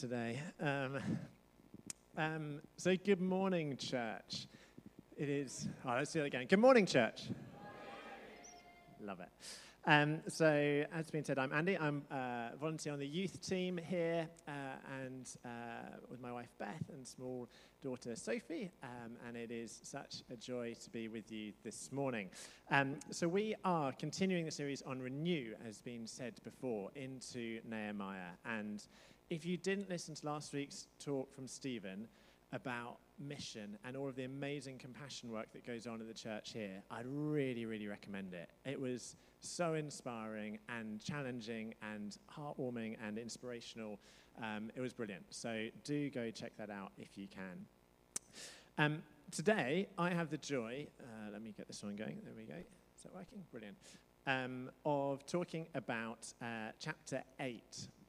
today. Um, um, so, good morning, church. It is, oh, let's do it again. Good morning, church. Love it. Um, so, as been said, I'm Andy. I'm uh, volunteer on the youth team here, uh, and uh, with my wife Beth and small daughter Sophie. Um, and it is such a joy to be with you this morning. Um, so, we are continuing the series on Renew, as been said before, into Nehemiah. And if you didn't listen to last week's talk from Stephen about mission and all of the amazing compassion work that goes on at the church here, I'd really, really recommend it. It was so inspiring and challenging and heartwarming and inspirational. Um, it was brilliant. So do go check that out if you can. Um, today, I have the joy, uh, let me get this one going. There we go. Is that working? Brilliant. Um, of talking about uh, chapter 8.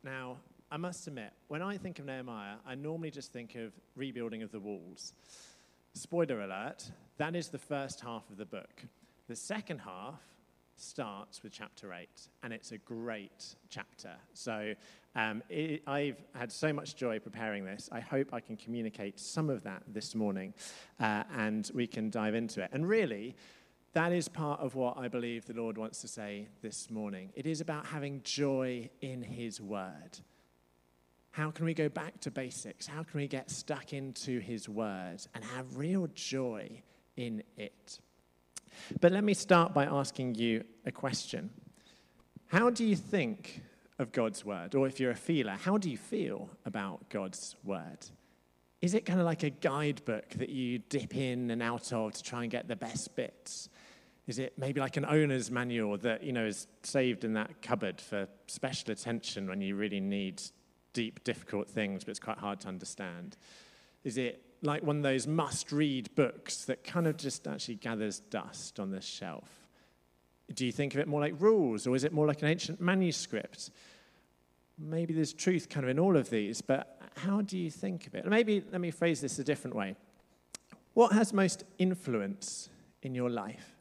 Now, I must admit, when I think of Nehemiah, I normally just think of rebuilding of the walls. Spoiler alert, that is the first half of the book. The second half starts with chapter 8, and it's a great chapter. So um, it, I've had so much joy preparing this. I hope I can communicate some of that this morning, uh, and we can dive into it. And really, that is part of what I believe the Lord wants to say this morning. It is about having joy in His Word. How can we go back to basics? How can we get stuck into His Word and have real joy in it? But let me start by asking you a question. How do you think of God's Word? Or if you're a feeler, how do you feel about God's Word? Is it kind of like a guidebook that you dip in and out of to try and get the best bits? Is it maybe like an owner's manual that you know is saved in that cupboard for special attention when you really need deep, difficult things, but it's quite hard to understand? Is it like one of those must read books that kind of just actually gathers dust on the shelf? Do you think of it more like rules, or is it more like an ancient manuscript? Maybe there's truth kind of in all of these, but how do you think of it? Maybe let me phrase this a different way. What has most influence in your life?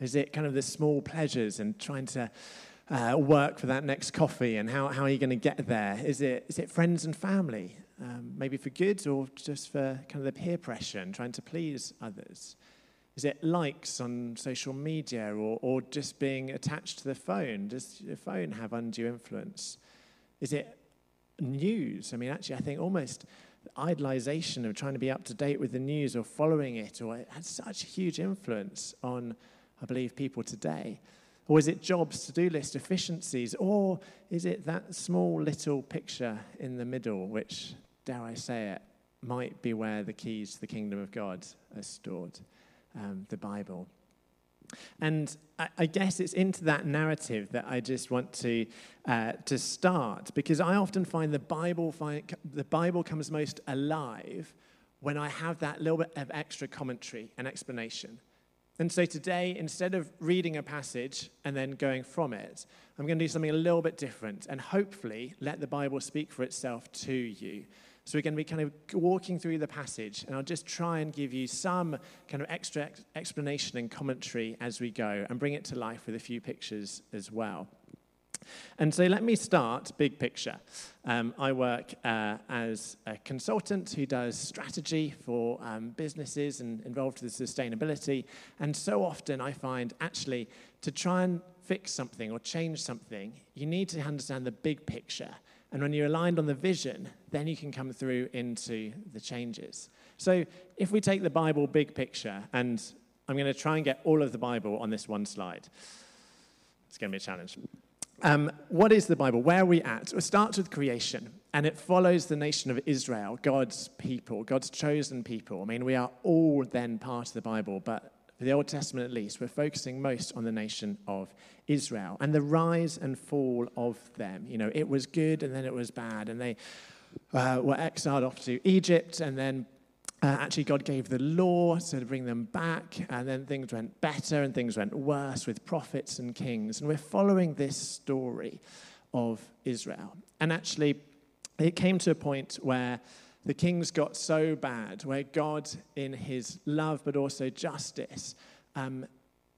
Is it kind of the small pleasures and trying to uh, work for that next coffee and how, how are you going to get there? Is it, is it friends and family, um, maybe for good or just for kind of the peer pressure and trying to please others? Is it likes on social media or, or just being attached to the phone? Does your phone have undue influence? Is it news? I mean, actually, I think almost idolization of trying to be up to date with the news or following it, or it has such huge influence on, I believe, people today. Or is it jobs, to do list, efficiencies? Or is it that small little picture in the middle, which, dare I say it, might be where the keys to the kingdom of God are stored? Um, the Bible. And I, I, guess it's into that narrative that I just want to, uh, to start, because I often find the Bible, find, the Bible comes most alive when I have that little bit of extra commentary and explanation. And so today, instead of reading a passage and then going from it, I'm going to do something a little bit different and hopefully let the Bible speak for itself to you. So we're going to be kind of walking through the passage, and I'll just try and give you some kind of extra explanation and commentary as we go and bring it to life with a few pictures as well. And so let me start big picture. Um, I work uh, as a consultant who does strategy for um, businesses and involved with sustainability. And so often I find actually to try and fix something or change something, you need to understand the big picture. And when you're aligned on the vision, then you can come through into the changes. So if we take the Bible big picture, and I'm going to try and get all of the Bible on this one slide. It's going to be a challenge. Um, what is the Bible? Where are we at? It starts with creation, and it follows the nation of Israel, God's people, God's chosen people. I mean, we are all then part of the Bible, but for the Old Testament at least, we're focusing most on the nation of Israel and the rise and fall of them. You know, it was good and then it was bad, and they uh, were exiled off to Egypt, and then uh, actually, God gave the law to bring them back, and then things went better and things went worse with prophets and kings. And we're following this story of Israel. And actually, it came to a point where the kings got so bad, where God, in his love but also justice, um,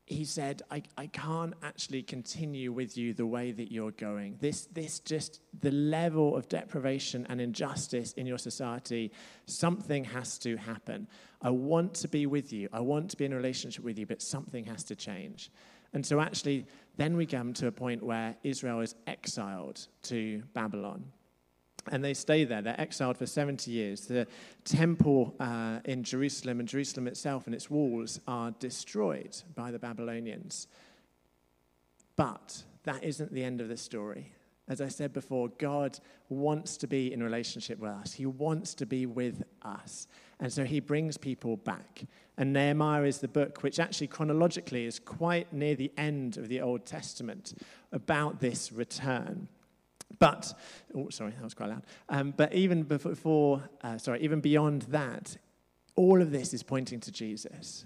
he said, I, I can't actually continue with you the way that you're going. This, this just, the level of deprivation and injustice in your society, something has to happen. I want to be with you. I want to be in a relationship with you, but something has to change. And so, actually, then we come to a point where Israel is exiled to Babylon and they stay there. They're exiled for 70 years. The temple uh, in Jerusalem and Jerusalem itself and its walls are destroyed by the Babylonians. But that isn't the end of the story. As I said before, God wants to be in relationship with us. He wants to be with us. And so he brings people back. And Nehemiah is the book which actually chronologically is quite near the end of the Old Testament about this return. But, oh, sorry, that was quite loud. Um, but even before, uh, sorry, even beyond that, all of this is pointing to Jesus.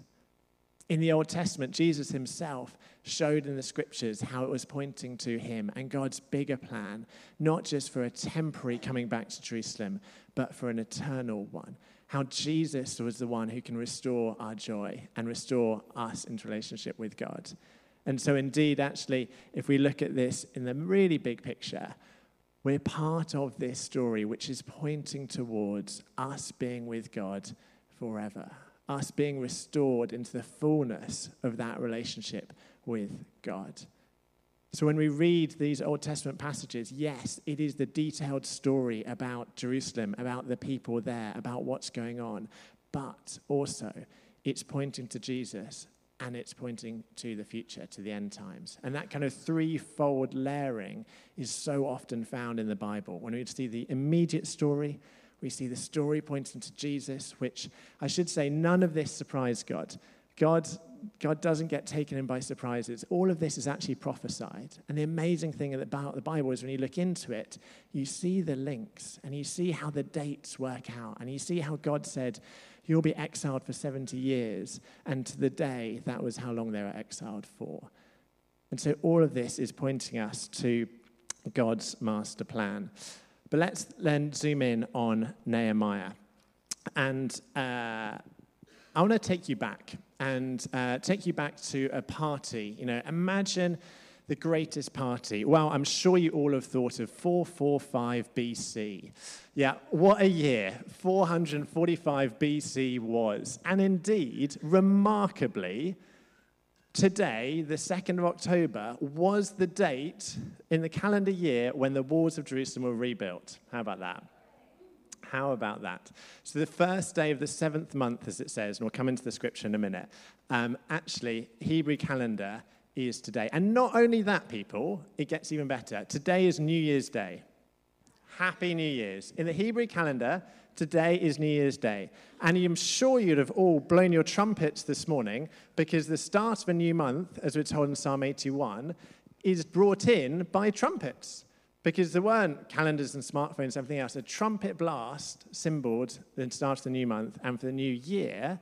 In the Old Testament, Jesus himself showed in the scriptures how it was pointing to him and God's bigger plan, not just for a temporary coming back to Jerusalem, but for an eternal one. How Jesus was the one who can restore our joy and restore us into relationship with God. And so, indeed, actually, if we look at this in the really big picture, we're part of this story, which is pointing towards us being with God forever, us being restored into the fullness of that relationship with God. So, when we read these Old Testament passages, yes, it is the detailed story about Jerusalem, about the people there, about what's going on, but also it's pointing to Jesus and it's pointing to the future, to the end times. And that kind of threefold layering is so often found in the Bible. When we see the immediate story, we see the story pointing to Jesus, which I should say, none of this surprised God. God, God doesn't get taken in by surprises. All of this is actually prophesied. And the amazing thing about the Bible is when you look into it, you see the links and you see how the dates work out. And you see how God said, You'll be exiled for 70 years. And to the day, that was how long they were exiled for. And so all of this is pointing us to God's master plan. But let's then zoom in on Nehemiah. And uh, I want to take you back and uh, take you back to a party. You know, imagine the greatest party? Well, I'm sure you all have thought of 445 BC. Yeah, what a year 445 BC was. And indeed, remarkably, today, the 2nd of October, was the date in the calendar year when the walls of Jerusalem were rebuilt. How about that? How about that? So, the first day of the seventh month, as it says, and we'll come into the scripture in a minute, um, actually, Hebrew calendar is today. And not only that, people, it gets even better. Today is New Year's Day. Happy New Year's. In the Hebrew calendar, today is New Year's Day. And I'm sure you'd have all blown your trumpets this morning because the start of a new month, as we're told in Psalm 81, is brought in by trumpets. Because there weren't calendars and smartphones and everything else. A trumpet blast symboled the start of the new month. And for the new year,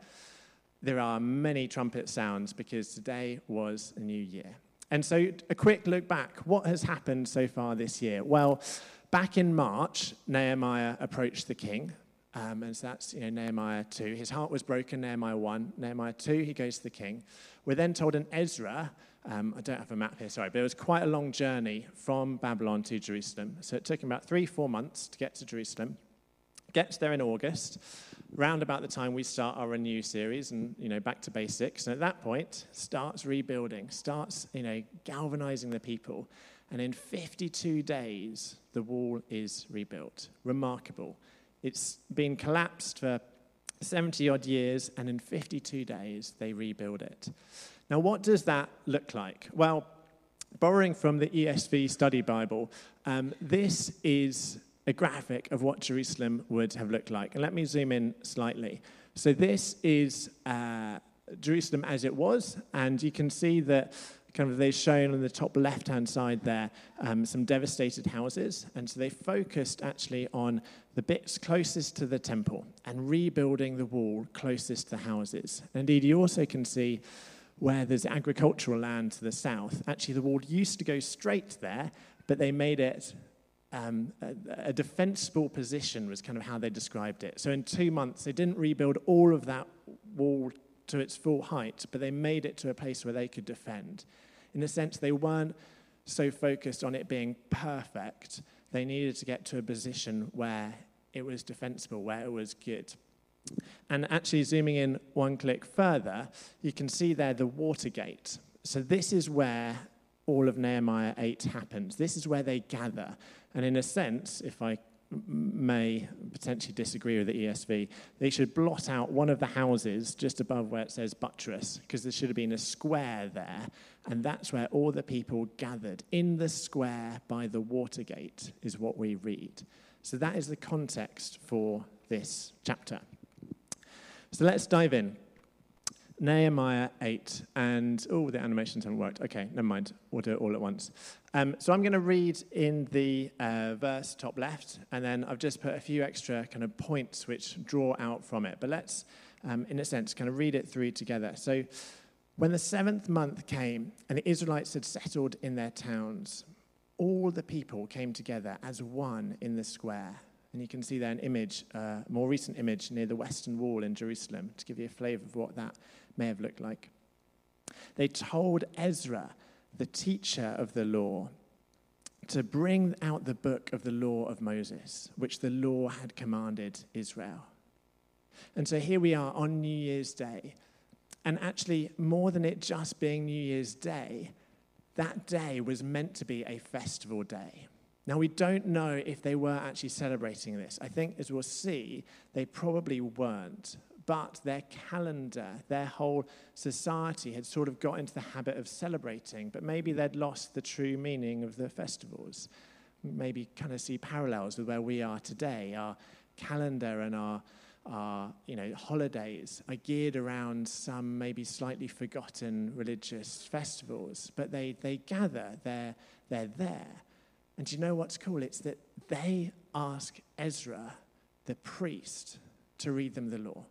there are many trumpet sounds because today was a new year. And so, a quick look back what has happened so far this year? Well, back in March, Nehemiah approached the king. Um, and so that's you know, Nehemiah 2. His heart was broken, Nehemiah 1. Nehemiah 2, he goes to the king. We're then told in Ezra, um, I don't have a map here, sorry, but it was quite a long journey from Babylon to Jerusalem. So it took him about three, four months to get to Jerusalem. Gets there in August round about the time we start our renew series and you know back to basics. And at that point starts rebuilding starts you know galvanizing the people. And in 52 days the wall is rebuilt. Remarkable. It's been collapsed for 70 odd years and in 52 days they rebuild it. Now what does that look like? Well borrowing from the esv study bible um, this is a graphic of what Jerusalem would have looked like. And let me zoom in slightly. So this is uh, Jerusalem as it was, and you can see that kind of they've shown on the top left-hand side there um, some devastated houses, and so they focused actually on the bits closest to the temple and rebuilding the wall closest to the houses. And indeed, you also can see where there's agricultural land to the south. Actually, the wall used to go straight there, but they made it um, a, a, defensible position was kind of how they described it. So in two months, they didn't rebuild all of that wall to its full height, but they made it to a place where they could defend. In a sense, they weren't so focused on it being perfect, they needed to get to a position where it was defensible, where it was good. And actually, zooming in one click further, you can see there the Watergate. So, this is where all of Nehemiah 8 happens. This is where they gather. And in a sense, if I may potentially disagree with the ESV, they should blot out one of the houses just above where it says buttress, because there should have been a square there. And that's where all the people gathered. In the square by the Watergate is what we read. So that is the context for this chapter. So let's dive in. Nehemiah 8, and oh, the animations haven't worked. Okay, never mind. We'll do it all at once. Um, so I'm going to read in the uh, verse top left, and then I've just put a few extra kind of points which draw out from it. But let's, um, in a sense, kind of read it through together. So when the seventh month came, and the Israelites had settled in their towns, all the people came together as one in the square and you can see there an image, a uh, more recent image near the Western Wall in Jerusalem to give you a flavor of what that may have looked like. They told Ezra, the teacher of the law, to bring out the book of the law of Moses, which the law had commanded Israel. And so here we are on New Year's Day. And actually, more than it just being New Year's Day, that day was meant to be a festival day. Now, we don't know if they were actually celebrating this. I think, as we'll see, they probably weren't. But their calendar, their whole society had sort of got into the habit of celebrating, but maybe they'd lost the true meaning of the festivals. Maybe kind of see parallels with where we are today. Our calendar and our our you know, holidays are geared around some maybe slightly forgotten religious festivals, but they, they gather, they're, they're there. And do you know what's cool? It's that they ask Ezra, the priest, to read them the law.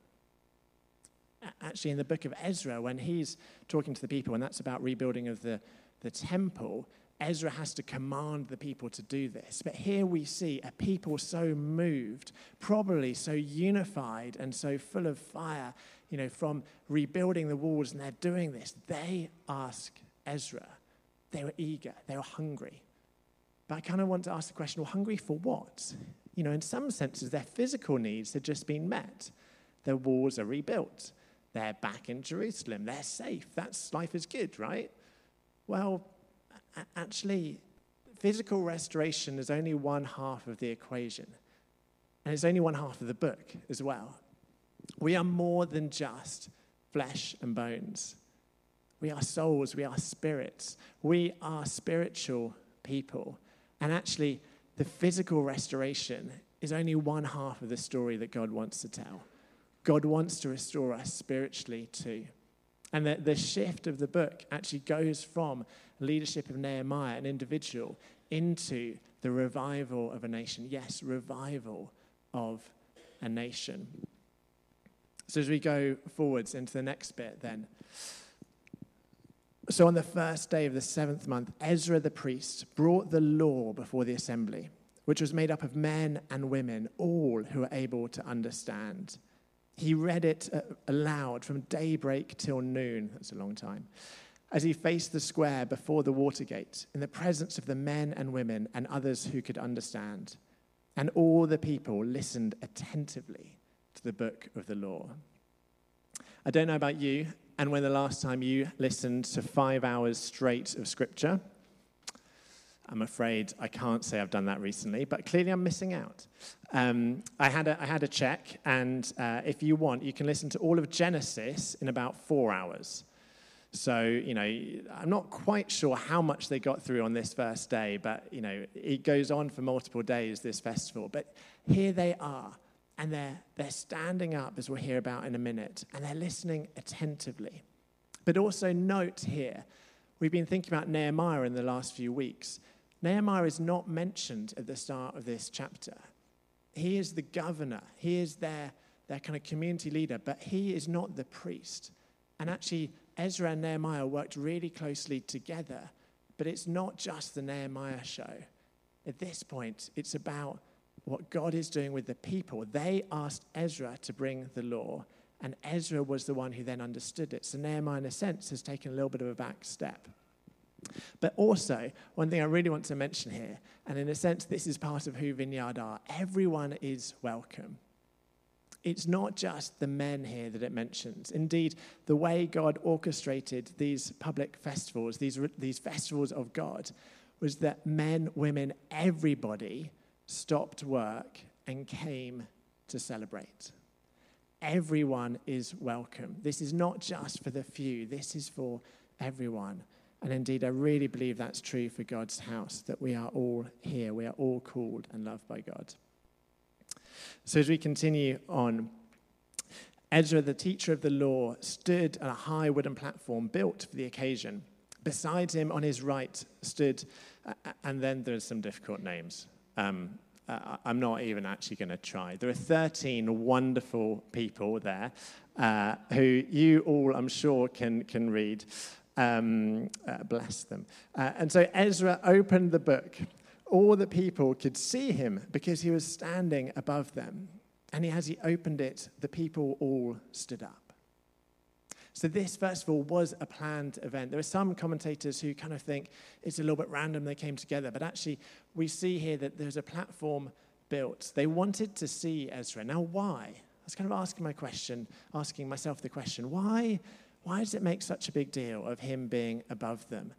Actually, in the book of Ezra, when he's talking to the people, and that's about rebuilding of the, the temple, Ezra has to command the people to do this. But here we see a people so moved, probably so unified and so full of fire, you know, from rebuilding the walls, and they're doing this. They ask Ezra. They were eager, they were hungry. But I kind of want to ask the question well, hungry for what? You know, in some senses, their physical needs had just been met. Their walls are rebuilt. They're back in Jerusalem. They're safe. That's life is good, right? Well, actually, physical restoration is only one half of the equation. And it's only one half of the book as well. We are more than just flesh and bones. We are souls, we are spirits, we are spiritual people. And actually, the physical restoration is only one half of the story that God wants to tell. God wants to restore us spiritually too. And the, the shift of the book actually goes from leadership of Nehemiah, an individual, into the revival of a nation. Yes, revival of a nation. So as we go forwards into the next bit, then, so on the first day of the seventh month, Ezra the priest brought the law before the assembly, which was made up of men and women, all who were able to understand. He read it uh, aloud from daybreak till noon. That's a long time. As he faced the square before the Watergate, in the presence of the men and women and others who could understand. And all the people listened attentively to the book of the law. I don't know about you, and when the last time you listened to five hours straight of scripture. I'm afraid I can't say I've done that recently, but clearly I'm missing out. Um, I, had a, I had a check, and uh, if you want, you can listen to all of Genesis in about four hours. So, you know, I'm not quite sure how much they got through on this first day, but, you know, it goes on for multiple days, this festival. But here they are and they're, they're standing up, as we'll hear about in a minute, and they're listening attentively. But also, note here, we've been thinking about Nehemiah in the last few weeks. Nehemiah is not mentioned at the start of this chapter. He is the governor, he is their, their kind of community leader, but he is not the priest. And actually, Ezra and Nehemiah worked really closely together, but it's not just the Nehemiah show. At this point, it's about what God is doing with the people. They asked Ezra to bring the law, And Ezra was the one who then understood it. So Nehemiah, in a sense, has taken a little bit of a back step. But also, one thing I really want to mention here, and in a sense, this is part of who Vineyard are everyone is welcome. It's not just the men here that it mentions. Indeed, the way God orchestrated these public festivals, these, these festivals of God, was that men, women, everybody stopped work and came to celebrate. Everyone is welcome. This is not just for the few, this is for everyone. And indeed, I really believe that's true for God's house, that we are all here. We are all called and loved by God. So as we continue on, Ezra, the teacher of the law, stood on a high wooden platform built for the occasion. Beside him, on his right, stood, and then there's some difficult names. Um, uh, I'm not even actually going to try. There are 13 wonderful people there uh, who you all, I'm sure, can, can read. Um, uh, bless them. Uh, and so Ezra opened the book. All the people could see him because he was standing above them. And as he opened it, the people all stood up. So, this, first of all, was a planned event. There are some commentators who kind of think it's a little bit random they came together, but actually, we see here that there's a platform built. They wanted to see Ezra. Now, why? I was kind of asking my question, asking myself the question why why does it make such a big deal of him being above them?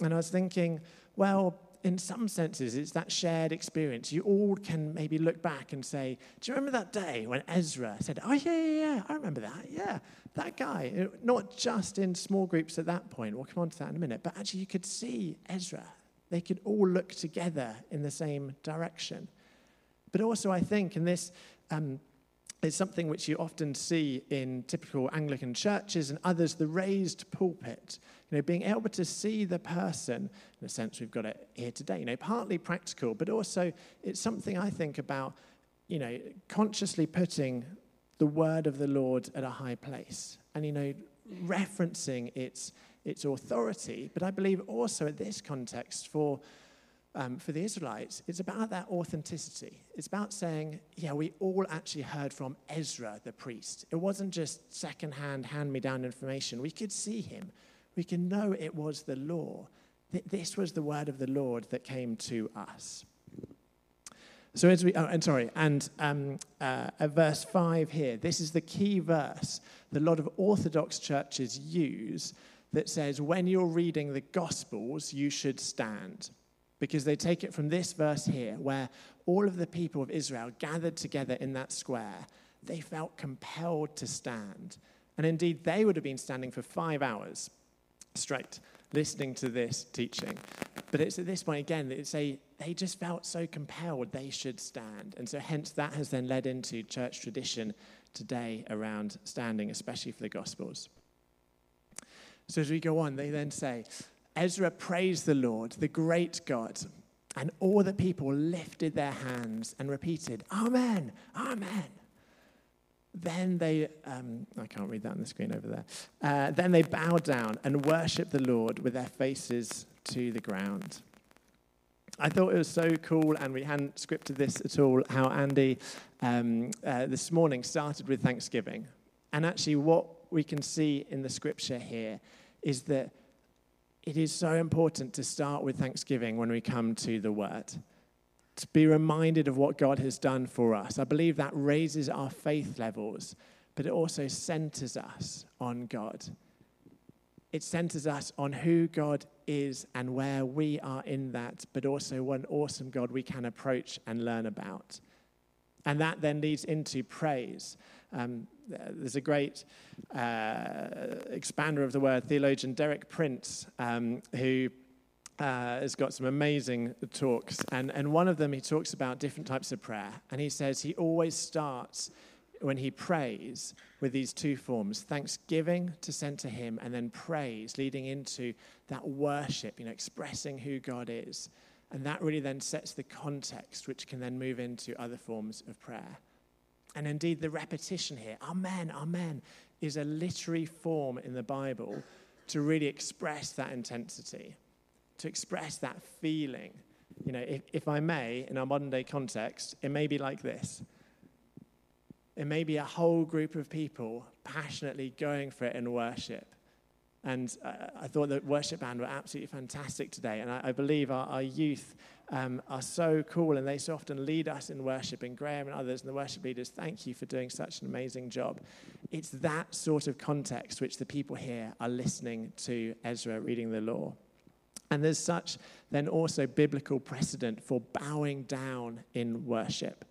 And I was thinking, well, in some senses, it's that shared experience. You all can maybe look back and say, Do you remember that day when Ezra said, Oh, yeah, yeah, yeah, I remember that. Yeah, that guy. Not just in small groups at that point. We'll come on to that in a minute. But actually, you could see Ezra. They could all look together in the same direction. But also, I think in this um, is something which you often see in typical Anglican churches and others, the raised pulpit. You know, being able to see the person, in a sense we've got it here today, you know, partly practical, but also it's something I think about, you know, consciously putting the word of the Lord at a high place and, you know, referencing its, its authority. But I believe also in this context for um, for the Israelites, it's about that authenticity. It's about saying, yeah, we all actually heard from Ezra, the priest. It wasn't just secondhand, hand me down information. We could see him, we can know it was the law. This was the word of the Lord that came to us. So as we, oh, and sorry, and um, uh, at verse five here, this is the key verse that a lot of Orthodox churches use that says, when you're reading the Gospels, you should stand because they take it from this verse here, where all of the people of Israel gathered together in that square. They felt compelled to stand. And indeed, they would have been standing for five hours straight, listening to this teaching. But it's at this point again that they just felt so compelled they should stand. And so hence that has then led into church tradition today around standing, especially for the Gospels. So as we go on, they then say, Ezra praised the Lord, the great God, and all the people lifted their hands and repeated, Amen, Amen. Then they, um, I can't read that on the screen over there. Uh, then they bowed down and worshiped the Lord with their faces to the ground. I thought it was so cool, and we hadn't scripted this at all, how Andy um, uh, this morning started with Thanksgiving. And actually, what we can see in the scripture here is that it is so important to start with thanksgiving when we come to the word. To be reminded of what God has done for us. I believe that raises our faith levels, but it also centers us on God. It centers us on who God is and where we are in that, but also what an awesome God we can approach and learn about. And that then leads into praise. Um, there's a great uh, expander of the word, theologian Derek Prince, um, who uh, has got some amazing talks. And, and one of them, he talks about different types of prayer. And he says he always starts when he prays with these two forms thanksgiving to send to him, and then praise leading into that worship, you know, expressing who God is. And that really then sets the context, which can then move into other forms of prayer. And indeed, the repetition here, Amen, Amen, is a literary form in the Bible to really express that intensity, to express that feeling. You know, if, if I may, in our modern day context, it may be like this It may be a whole group of people passionately going for it in worship. And I thought that worship band were absolutely fantastic today. And I, I believe our, our youth um, are so cool and they so often lead us in worship. And Graham and others and the worship leaders, thank you for doing such an amazing job. It's that sort of context which the people here are listening to Ezra reading the law. And there's such then also biblical precedent for bowing down in worship.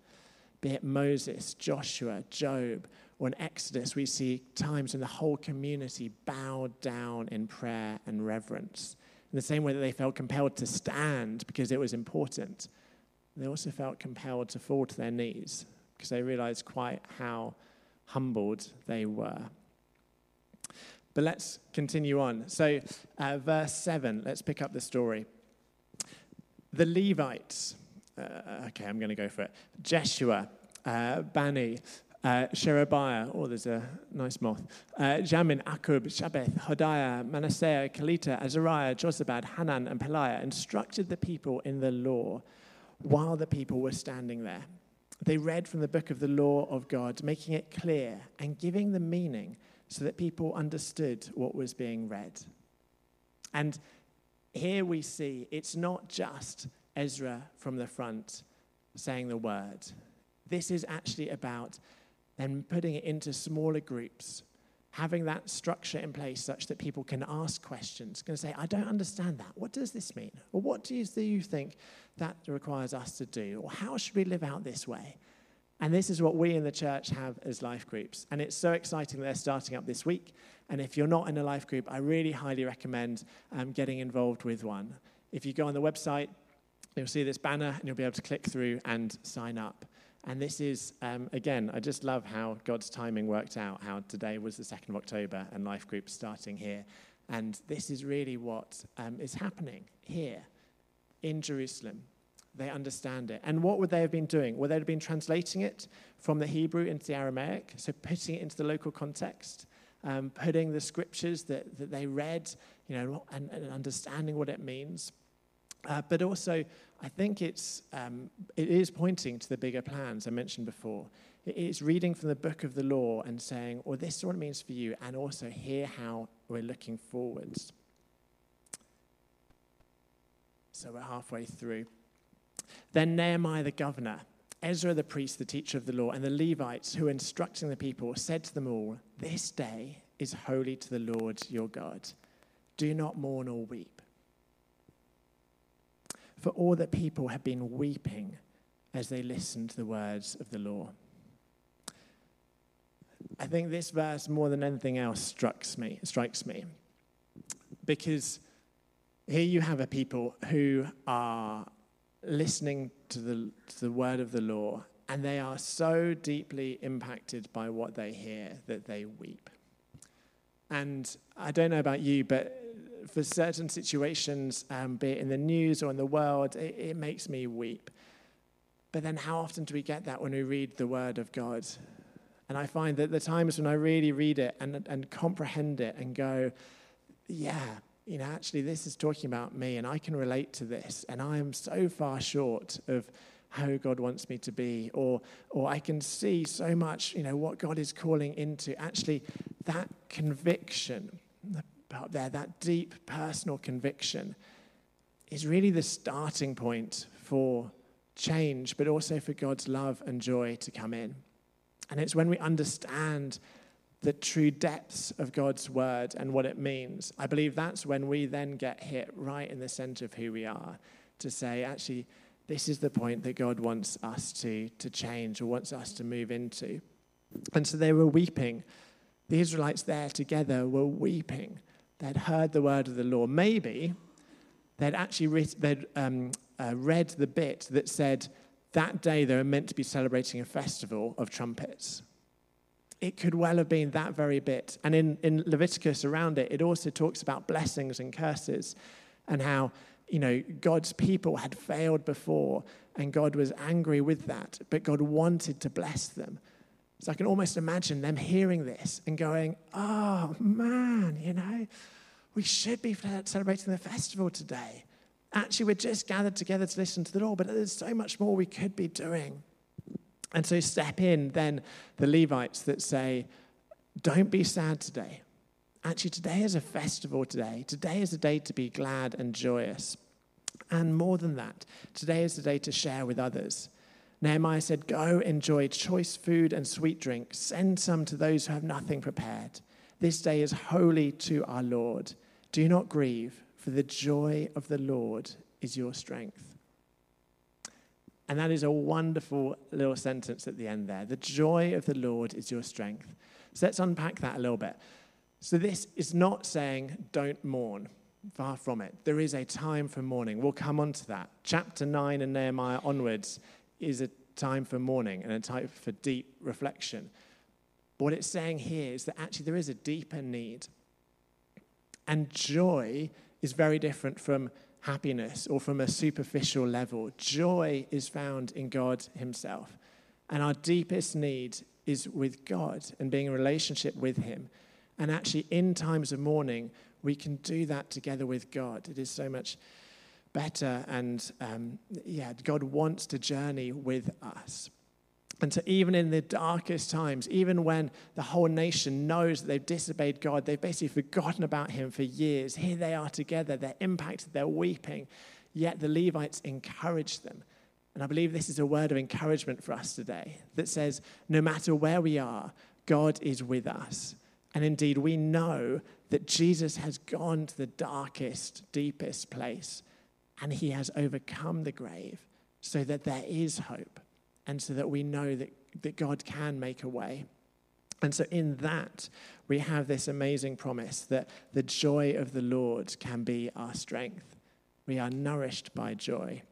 Be it Moses, Joshua, Job, or in Exodus, we see times when the whole community bowed down in prayer and reverence. In the same way that they felt compelled to stand because it was important, they also felt compelled to fall to their knees because they realized quite how humbled they were. But let's continue on. So, uh, verse 7, let's pick up the story. The Levites, uh, okay, I'm going to go for it. Jeshua, uh, Bani, uh, Sherebiah, oh, there's a nice moth. Uh, Jamin, Akkub, Shabeth, Hodiah, Manasseh, Kelita, Azariah, Jozabad, Hanan, and Pelaiah instructed the people in the law while the people were standing there. They read from the book of the law of God, making it clear and giving the meaning so that people understood what was being read. And here we see it's not just Ezra from the front saying the word. This is actually about then putting it into smaller groups, having that structure in place such that people can ask questions, can say, I don't understand that. What does this mean? Or what do you, think that requires us to do? Or how should we live out this way? And this is what we in the church have as life groups. And it's so exciting they're starting up this week. And if you're not in a life group, I really highly recommend um, getting involved with one. If you go on the website, you'll see this banner and you'll be able to click through and sign up. And this is, um, again, I just love how God's timing worked out, how today was the 2nd of October and life groups starting here. And this is really what um, is happening here in Jerusalem. They understand it. And what would they have been doing? Would they have been translating it from the Hebrew into the Aramaic, so putting it into the local context, um, putting the scriptures that, that they read, you know, and, and understanding what it means. Uh, but also, I think it's, um, it is pointing to the bigger plans I mentioned before. It is reading from the book of the law and saying, well, this is what it means for you, and also hear how we're looking forwards. So we're halfway through. Then Nehemiah the governor, Ezra the priest, the teacher of the law, and the Levites who were instructing the people said to them all, This day is holy to the Lord your God. Do not mourn or weep for all the people had been weeping as they listened to the words of the law. I think this verse, more than anything else, strikes me, strikes me. Because here you have a people who are listening to the, to the word of the law, and they are so deeply impacted by what they hear that they weep. And I don't know about you, but for certain situations, um, be it in the news or in the world, it, it makes me weep. But then, how often do we get that when we read the Word of God? And I find that the times when I really read it and, and comprehend it and go, yeah, you know, actually, this is talking about me and I can relate to this, and I am so far short of how God wants me to be, or, or I can see so much, you know, what God is calling into. Actually, that conviction, up there, that deep personal conviction, is really the starting point for change, but also for God's love and joy to come in. And it's when we understand the true depths of God's word and what it means, I believe that's when we then get hit right in the center of who we are to say, actually, this is the point that God wants us to, to change or wants us to move into. And so they were weeping. The Israelites there together were weeping they'd heard the word of the law. Maybe they'd actually read, they'd, um, uh, read the bit that said that day they were meant to be celebrating a festival of trumpets. It could well have been that very bit. And in, in Leviticus around it, it also talks about blessings and curses and how, you know, God's people had failed before and God was angry with that, but God wanted to bless them. So I can almost imagine them hearing this and going, oh man, you know, we should be celebrating the festival today. Actually, we're just gathered together to listen to the law, but there's so much more we could be doing. And so step in then the Levites that say, don't be sad today. Actually, today is a festival today. Today is a day to be glad and joyous. And more than that, today is the day to share with others. Nehemiah said, Go enjoy choice food and sweet drink. Send some to those who have nothing prepared. This day is holy to our Lord. Do not grieve, for the joy of the Lord is your strength. And that is a wonderful little sentence at the end there. The joy of the Lord is your strength. So let's unpack that a little bit. So, this is not saying don't mourn. Far from it. There is a time for mourning. We'll come on to that. Chapter 9 and Nehemiah onwards is a time for mourning and a time for deep reflection. But what it's saying here is that actually there is a deeper need. And joy is very different from happiness or from a superficial level. Joy is found in God Himself. And our deepest need is with God and being in relationship with Him. And actually, in times of mourning, we can do that together with God. It is so much better. And um, yeah, God wants to journey with us. And so, even in the darkest times, even when the whole nation knows that they've disobeyed God, they've basically forgotten about Him for years, here they are together, they're impacted, they're weeping, yet the Levites encourage them. And I believe this is a word of encouragement for us today that says, no matter where we are, God is with us. And indeed, we know that Jesus has gone to the darkest, deepest place and he has overcome the grave so that there is hope and so that we know that, that God can make a way. And so, in that, we have this amazing promise that the joy of the Lord can be our strength. We are nourished by joy.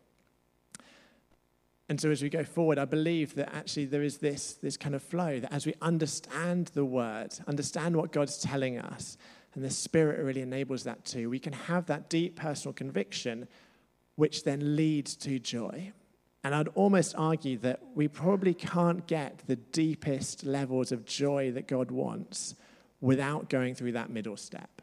And so, as we go forward, I believe that actually there is this, this kind of flow that as we understand the word, understand what God's telling us, and the Spirit really enables that too, we can have that deep personal conviction, which then leads to joy. And I'd almost argue that we probably can't get the deepest levels of joy that God wants without going through that middle step,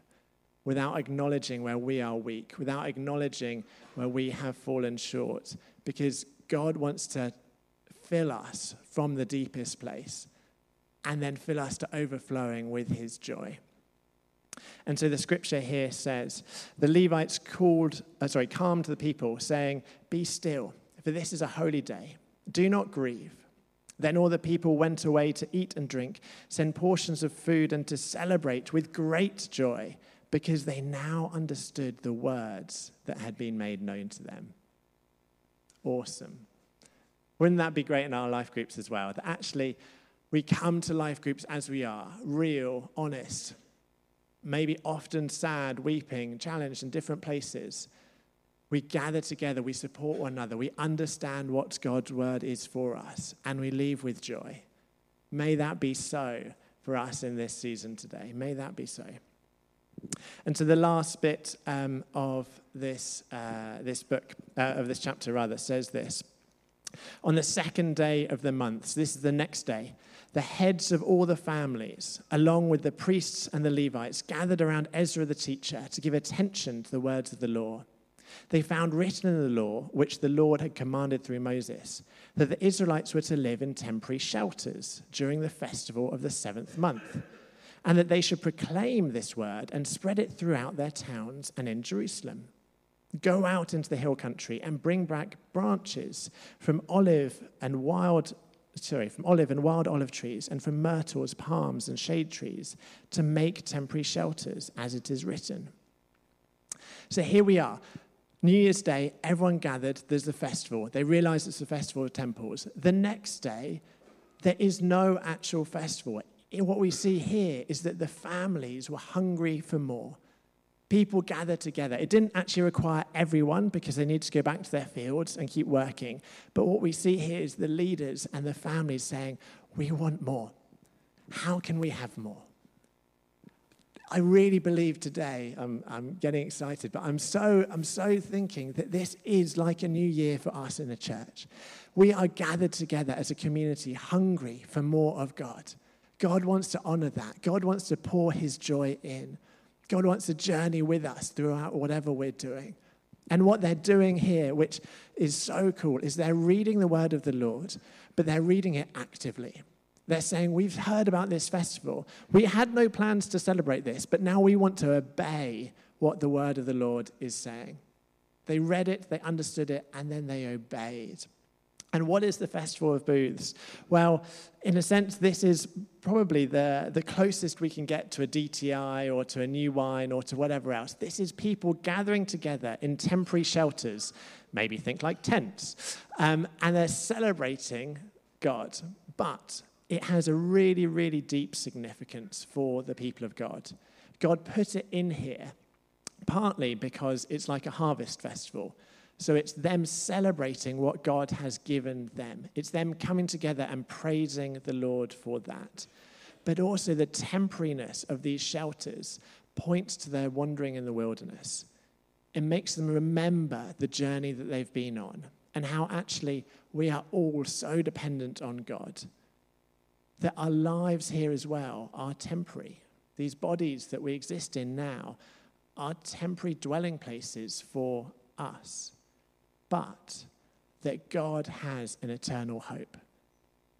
without acknowledging where we are weak, without acknowledging where we have fallen short, because God wants to fill us from the deepest place and then fill us to overflowing with his joy. And so the scripture here says, the Levites called, uh, sorry, calmed the people, saying, Be still, for this is a holy day. Do not grieve. Then all the people went away to eat and drink, send portions of food, and to celebrate with great joy, because they now understood the words that had been made known to them. Awesome. Wouldn't that be great in our life groups as well? That actually we come to life groups as we are, real, honest, maybe often sad, weeping, challenged in different places. We gather together, we support one another, we understand what God's word is for us, and we leave with joy. May that be so for us in this season today. May that be so. And so the last bit um, of this, uh, this book, uh, of this chapter rather, says this. On the second day of the month, so this is the next day, the heads of all the families, along with the priests and the Levites, gathered around Ezra the teacher to give attention to the words of the law. They found written in the law, which the Lord had commanded through Moses, that the Israelites were to live in temporary shelters during the festival of the seventh month and that they should proclaim this word and spread it throughout their towns and in Jerusalem. Go out into the hill country and bring back branches from olive and wild sorry, from olive and wild olive trees, and from myrtles, palms, and shade trees, to make temporary shelters, as it is written. So here we are. New Year's Day, everyone gathered, there's the festival. They realize it's a festival of temples. The next day, there is no actual festival what we see here is that the families were hungry for more. People gathered together. It didn't actually require everyone because they need to go back to their fields and keep working. But what we see here is the leaders and the families saying, We want more. How can we have more? I really believe today, I'm, I'm getting excited, but I'm so, I'm so thinking that this is like a new year for us in the church. We are gathered together as a community, hungry for more of God. God wants to honor that. God wants to pour his joy in. God wants to journey with us throughout whatever we're doing. And what they're doing here, which is so cool, is they're reading the word of the Lord, but they're reading it actively. They're saying, We've heard about this festival. We had no plans to celebrate this, but now we want to obey what the word of the Lord is saying. They read it, they understood it, and then they obeyed. And what is the Festival of Booths? Well, in a sense, this is probably the, the closest we can get to a DTI or to a new wine or to whatever else. This is people gathering together in temporary shelters, maybe think like tents, um, and they're celebrating God. But it has a really, really deep significance for the people of God. God put it in here partly because it's like a harvest festival. So it's them celebrating what God has given them. It's them coming together and praising the Lord for that. But also the temporariness of these shelters points to their wandering in the wilderness. It makes them remember the journey that they've been on and how actually we are all so dependent on God. That our lives here as well are temporary. These bodies that we exist in now are temporary dwelling places for us but that God has an eternal hope.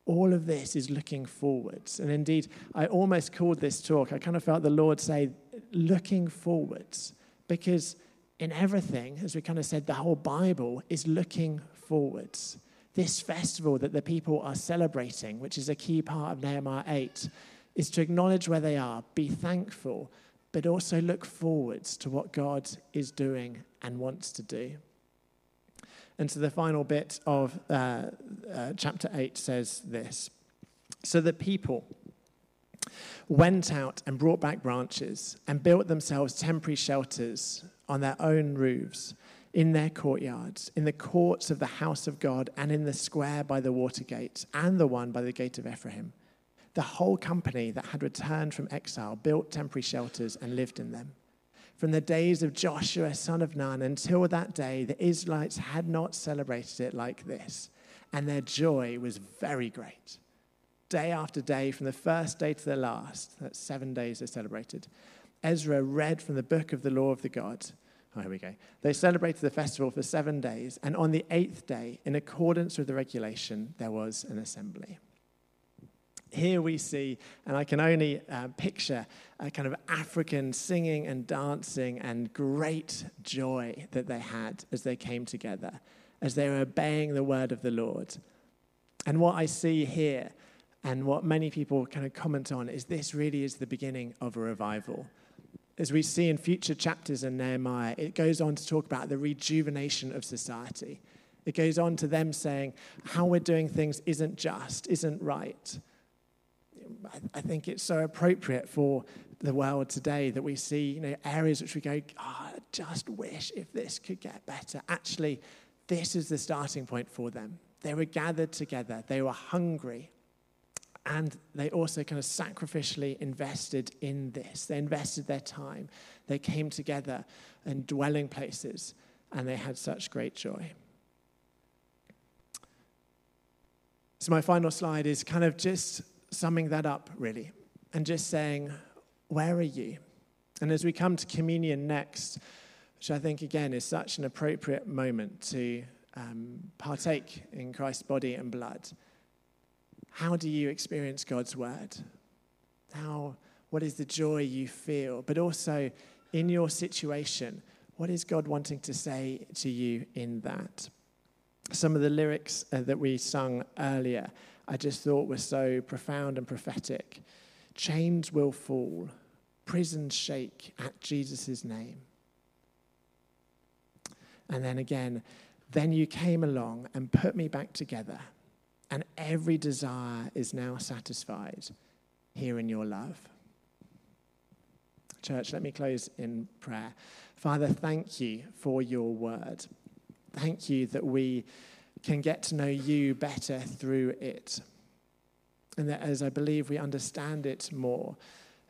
All of this is looking forwards. And indeed, I almost called this talk, I kind of felt the Lord say, looking forwards. Because in everything, as we kind of said, the whole Bible is looking forwards. This festival that the people are celebrating, which is a key part of Nehemiah 8, is to acknowledge where they are, be thankful, but also look forwards to what God is doing and wants to do. And so the final bit of uh, uh, chapter 8 says this So the people went out and brought back branches and built themselves temporary shelters on their own roofs, in their courtyards, in the courts of the house of God, and in the square by the water gate, and the one by the gate of Ephraim. The whole company that had returned from exile built temporary shelters and lived in them. From the days of Joshua, son of Nun, until that day, the Israelites had not celebrated it like this, and their joy was very great. Day after day, from the first day to the last, that's seven days they celebrated, Ezra read from the book of the law of the God. Oh, here we go. They celebrated the festival for seven days, and on the eighth day, in accordance with the regulation, there was an assembly here we see, and I can only uh, picture a kind of African singing and dancing and great joy that they had as they came together, as they were obeying the word of the Lord. And what I see here, and what many people kind of comment on, is this really is the beginning of a revival. As we see in future chapters in Nehemiah, it goes on to talk about the rejuvenation of society. It goes on to them saying, how we're doing things isn't just, isn't right I think it's so appropriate for the world today that we see you know, areas which we go, oh, I just wish if this could get better. Actually, this is the starting point for them. They were gathered together, they were hungry, and they also kind of sacrificially invested in this. They invested their time, they came together in dwelling places, and they had such great joy. So, my final slide is kind of just summing that up, really, and just saying, Where are you? And as we come to communion next, which I think, again, is such an appropriate moment to um, partake in Christ's body and blood, how do you experience God's word? How, what is the joy you feel? But also, in your situation, what is God wanting to say to you in that? Some of the lyrics uh, that we sung earlier I just thought were so profound and prophetic. Chains will fall, prisons shake at Jesus' name. And then again, then you came along and put me back together, and every desire is now satisfied here in your love. Church, let me close in prayer. Father, thank you for your word. Thank you that we can get to know you better through it. And that as I believe we understand it more,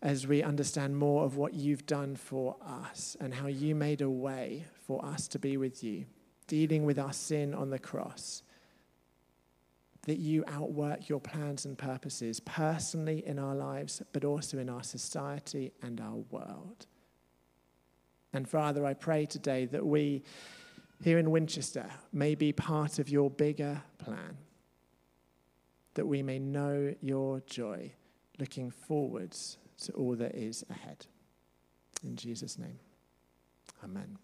as we understand more of what you've done for us and how you made a way for us to be with you, dealing with our sin on the cross, that you outwork your plans and purposes personally in our lives, but also in our society and our world. And Father, I pray today that we here in Winchester may be part of your bigger plan, that we may know your joy, looking forwards to all that is ahead. In Jesus' name, amen.